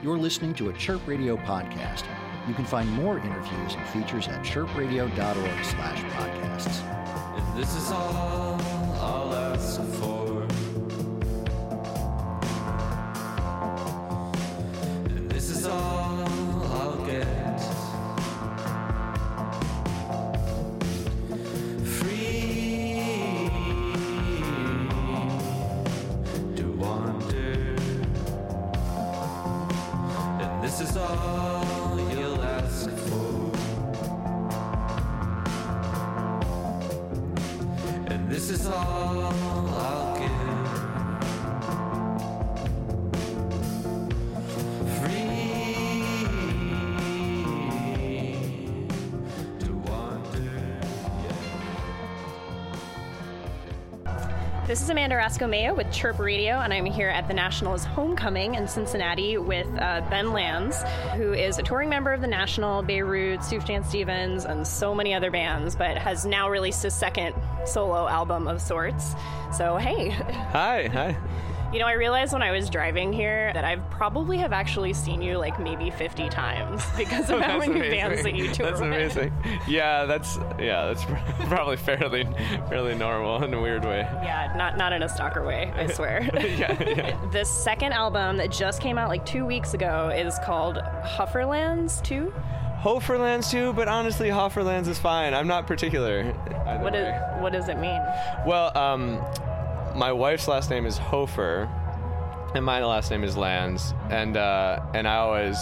You're listening to a Chirp Radio podcast. You can find more interviews and features at chirpradio.org slash podcasts. And this is all This is Amanda Roscoe Mayo with Chirp Radio, and I'm here at the Nationals homecoming in Cincinnati with uh, Ben Lanz, who is a touring member of the National, Beirut, Sufjan Stevens, and so many other bands, but has now released his second solo album of sorts. So, hey. Hi, hi. You know, I realized when I was driving here that I probably have actually seen you like maybe 50 times because of how many bands that you tour That's amazing. Yeah, that's yeah, that's probably fairly fairly normal in a weird way. Yeah, not not in a stalker way, I swear. Yeah, yeah. The second album that just came out like two weeks ago is called Hoferlanz 2. Hoferlanz too, but honestly, Hoferlanz is fine. I'm not particular. What, is, what does it mean? Well, um, my wife's last name is Hofer, and my last name is Lanz, and uh, and I always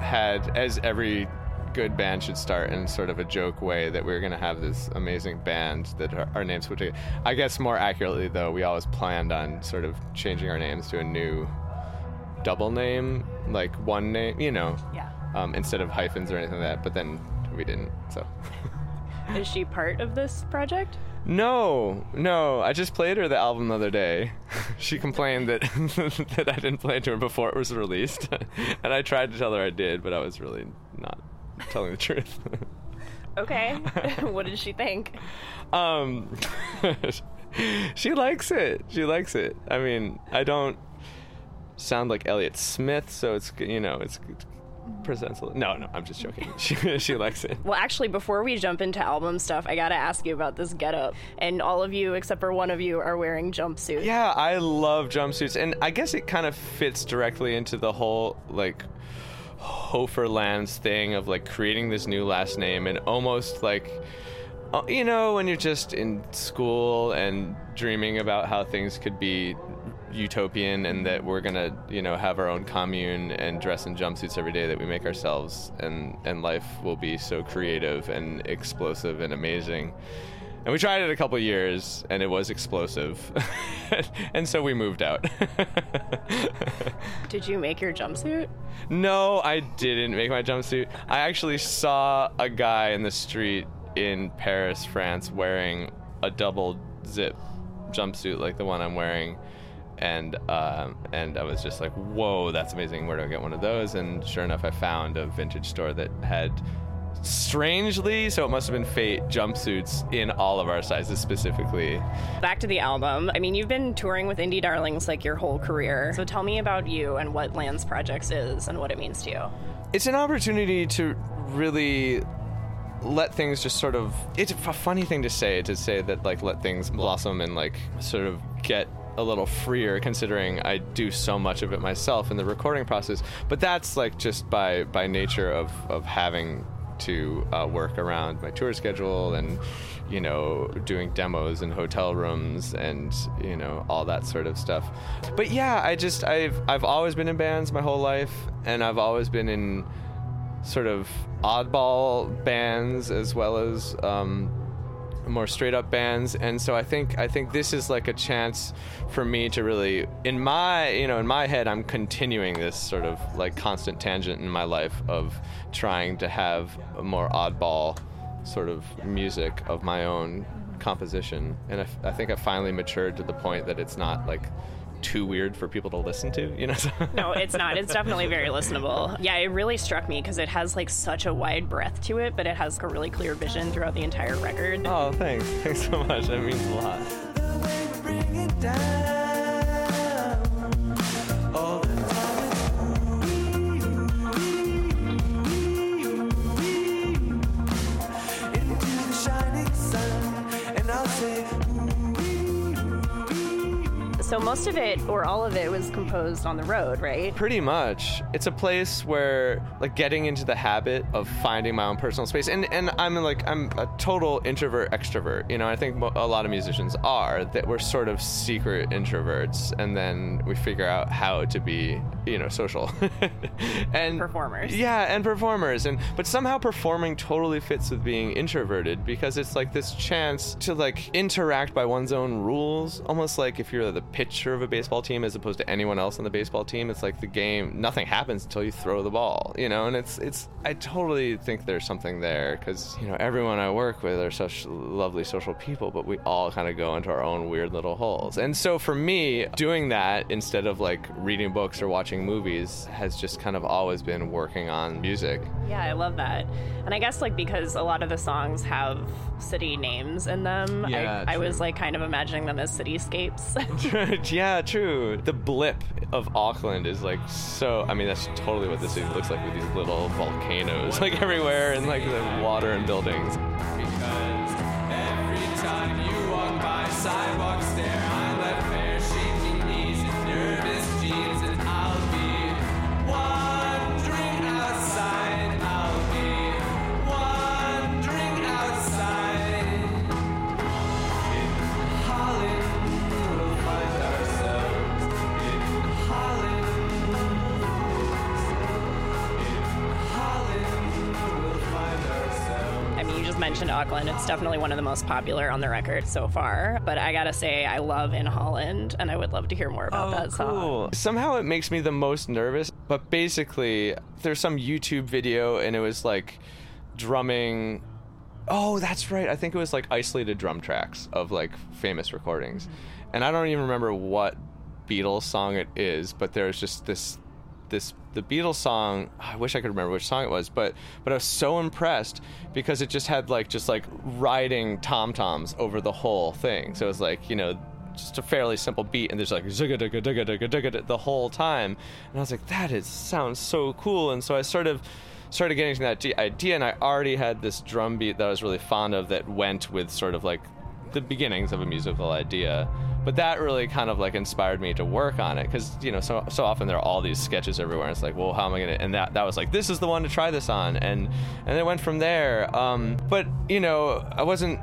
had, as every good band should start in sort of a joke way, that we were going to have this amazing band that our, our names would take. I guess more accurately, though, we always planned on sort of changing our names to a new double name, like one name, you know, Yeah. um, instead of hyphens or anything like that. But then we didn't, so. Is she part of this project? No, no. I just played her the album the other day. she complained that that I didn't play it to her before it was released, and I tried to tell her I did, but I was really not telling the truth. Okay. what did she think? um, she likes it. She likes it. I mean, I don't sound like Elliott Smith, so it's you know it's presents. a- No, no, I'm just joking. She she likes it. Well, actually, before we jump into album stuff, I gotta ask you about this getup. And all of you, except for one of you, are wearing jumpsuits. Yeah, I love jumpsuits, and I guess it kind of fits directly into the whole like Hoferlanz thing of like creating this new last name and almost like uh, you know when you're just in school and dreaming about how things could be utopian and that we're gonna you know have our own commune and dress in jumpsuits every day that we make ourselves and and life will be so creative and explosive and amazing. And we tried it a couple years and it was explosive. And so we moved out. Did you make your jumpsuit? no i didn't make my jumpsuit. I actually saw a guy in the street in paris france wearing a double zip jumpsuit like the one i'm wearing and um, and I was just like, "Whoa, that's amazing! Where do I get one of those?" And sure enough, I found a vintage store that had, strangely, so it must have been fate, jumpsuits in all of our sizes specifically. Back to the album. I mean, you've been touring with Indie Darlings like your whole career. So tell me about you and what Lanz Projects is and what it means to you. it's an opportunity to really let things just sort of it's a funny thing to say to say that like let things blossom and like sort of get a little freer considering I do so much of it myself in the recording process but that's like just by by nature of of having to uh, work around my tour schedule and you know doing demos in hotel rooms and you know all that sort of stuff. But yeah I just I've I've always been in bands my whole life and I've always been in sort of oddball bands as well as um, more straight up bands and so I think I think this is like a chance for me to really in my you know in my head I'm continuing this sort of like constant tangent in my life of trying to have a more oddball sort of music of my own composition and I think I finally matured to the point that it's not like too weird for people to listen to you know No, it's not. It's definitely very listenable. Yeah, it really struck me because it has like such a wide breadth to it, but it has a really clear vision throughout the entire record. oh thanks thanks so much that means a lot So most of it, or all of it, was composed on the road, right? Pretty much. It's a place where like getting into the habit of finding my own personal space. And and I'm like I'm a total introvert extrovert. You know, I think a lot of musicians are that we're sort of secret introverts and then we figure out how to be, you know, social. and Performers. Yeah, and performers. And but somehow performing totally fits with being introverted because it's like this chance to like interact by one's own rules, almost like if you're the pitcher of a baseball team as opposed to anyone else on the baseball team. It's like the game nothing happens until you throw the ball, you know. And it's it's I totally think there's something there because you know everyone I work with are such lovely social people, but we all kind of go into our own weird little holes. And so for me, doing that instead of like reading books or watching movies has just kind of always been working on music. Yeah, I love that. And I guess like because a lot of the songs have city names in them, Yeah, I, I was like kind of imagining them as cityscapes. yeah, true. The blip of Auckland is like so. I mean, that's totally what the city looks like with these little volcanoes like everywhere and like the water and buildings. Because every time you mentioned Auckland. It's definitely one of the most popular on the record so far. But I gotta say, I love In Holland, and I would love to hear more about oh, that song. Somehow it makes me the most nervous, but basically, there's some YouTube video and it was like drumming. Oh, that's right. I think it was like isolated drum tracks of like famous recordings. And I don't even remember what Beatles song it is, but there's just this this the Beatles song. I wish I could remember which song it was, but but I was so impressed because it just had like just like riding tom toms over the whole thing. So it was like you know just a fairly simple beat, and there's like zugga dugga dugga dugga dugga the whole time, and I was like that is sounds so cool, and so I sort of started getting to that idea, and I already had this drum beat that I was really fond of that went with sort of like the beginnings of a musical idea. But that really kind of like inspired me to work on it because you know so so often there are all these sketches everywhere. And it's like, well, how am I gonna? And that that was like, this is the one to try this on, and and it went from there. Um, but you know, I wasn't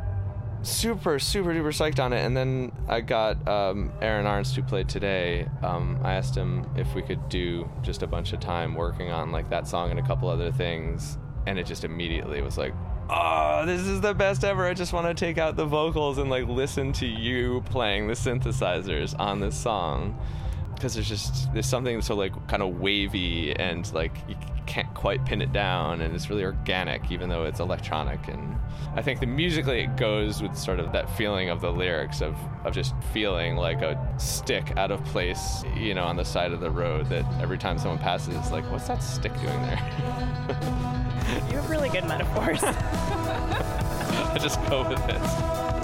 super super duper psyched on it and then i got um, Aaron Arntz who played today um, i asked him if we could do just a bunch of time working on like that song and a couple other things and it just immediately was like oh this is the best ever. I just want to take out the vocals and like listen to you playing the synthesizers on this song. Because there's just there's something so like kind of wavy and like you can't quite pin it down and it's really organic even though it's electronic. And i think the musically it goes with sort of that feeling of the lyrics of of just feeling like a stick out of place you know on the side of the road that every time someone passes it's like what's that stick doing there? You have really good metaphors. i just go with it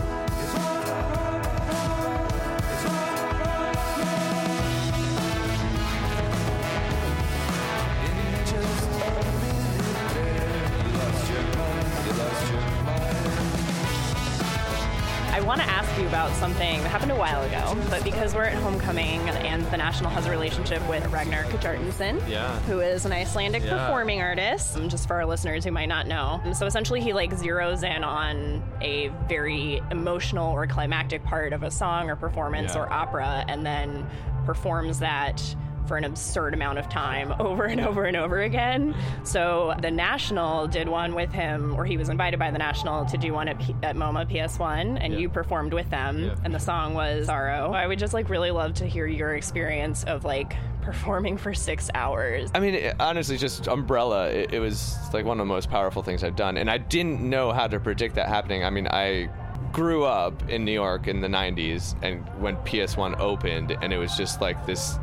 about something that happened a while ago, but because we're at homecoming and the National has a relationship with Ragnar Kjartansson, Yeah. who is an Icelandic Yeah. performing artist, um, just for our listeners who might not know. So essentially, he like zeroes in on a very emotional or climactic part of a song or performance Yeah. or opera, and then performs that for an absurd amount of time over and over and over again. So the National did one with him, or he was invited by the National to do one at, P- at MoMA PS1, and Yeah. you performed with them, Yeah. and the song was Sorrow. I would just like really love to hear your experience of like performing for six hours. I mean, it, honestly, just Umbrella, it, it was like one of the most powerful things I've done. And I didn't know how to predict that happening. I mean, I grew up in New York in the 90s and when PS1 opened, and it was just like this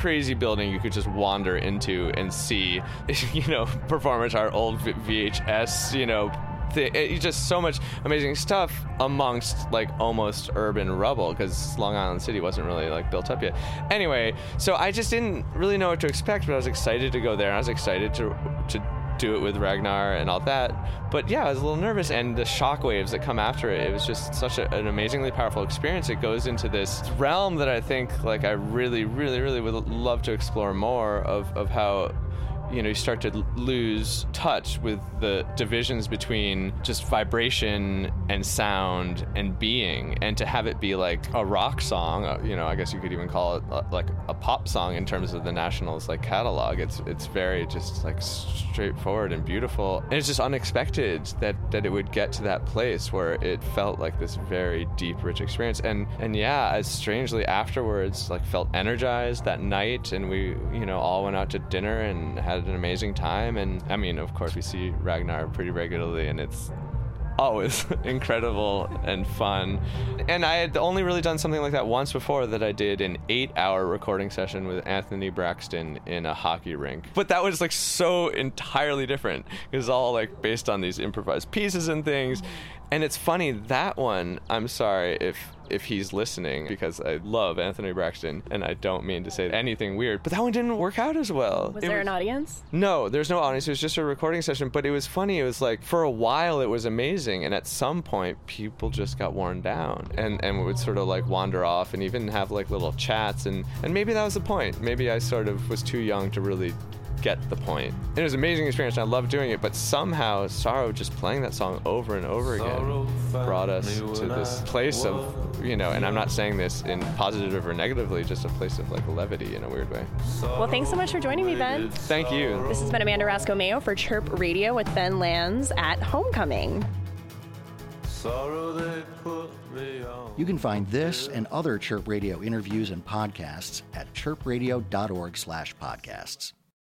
crazy building you could just wander into and see, you know, performance art, old VHS, you know. thi- it- just so much amazing stuff amongst like almost urban rubble because Long Island City wasn't really like built up yet. Anyway, so I just didn't really know what to expect, but I was excited to go there. I was excited to to do it with Ragnar and all that. But yeah, I was a little nervous, and the shockwaves that come after it, it was just such a, an amazingly powerful experience. It goes into this realm that I think, like, I really, really, really would love to explore more of, of how you know you start to lose touch with the divisions between just vibration and sound and being. And to have it be like a rock song uh, you know i guess you could even call it uh, like a pop song in terms of the nationals like catalog. It's it's very just like straightforward and beautiful. And it's just unexpected that that it would get to that place where it felt like this very deep rich experience. And and yeah as strangely afterwards like felt energized that night. And we you know all went out to dinner and had an amazing time. And I mean, of course, we see Ragnar pretty regularly, and it's always incredible and fun. And I had only really done something like that once before that I did an eight hour recording session with Anthony Braxton in a hockey rink. But that was like so entirely different. It was all like based on these improvised pieces and things. And it's funny, that one, I'm sorry if if he's listening because I love Anthony Braxton and I don't mean to say anything weird, but that one didn't work out as well. Was It there an audience? no, there's no audience. It was just a recording session, but it was funny. It was like for a while it was amazing, and at some point people just got worn down, and and would sort of like wander off, and even have like little chats, and and maybe that was the point. Maybe I sort of was too young to really get the point. It was an amazing experience. And I loved doing it, but somehow Sorrow just playing that song over and over again brought us to this place of you know, and I'm not saying this in positive or negatively, just a place of like levity in a weird way. Well, thanks so much for joining me, Ben. Thank you. This has been Amanda Roscoe Mayo for Chirp Radio with Ben Lanz at Homecoming. Sorrow they put me on. You can find this and other Chirp Radio interviews and podcasts at chirpradio.org slash podcasts.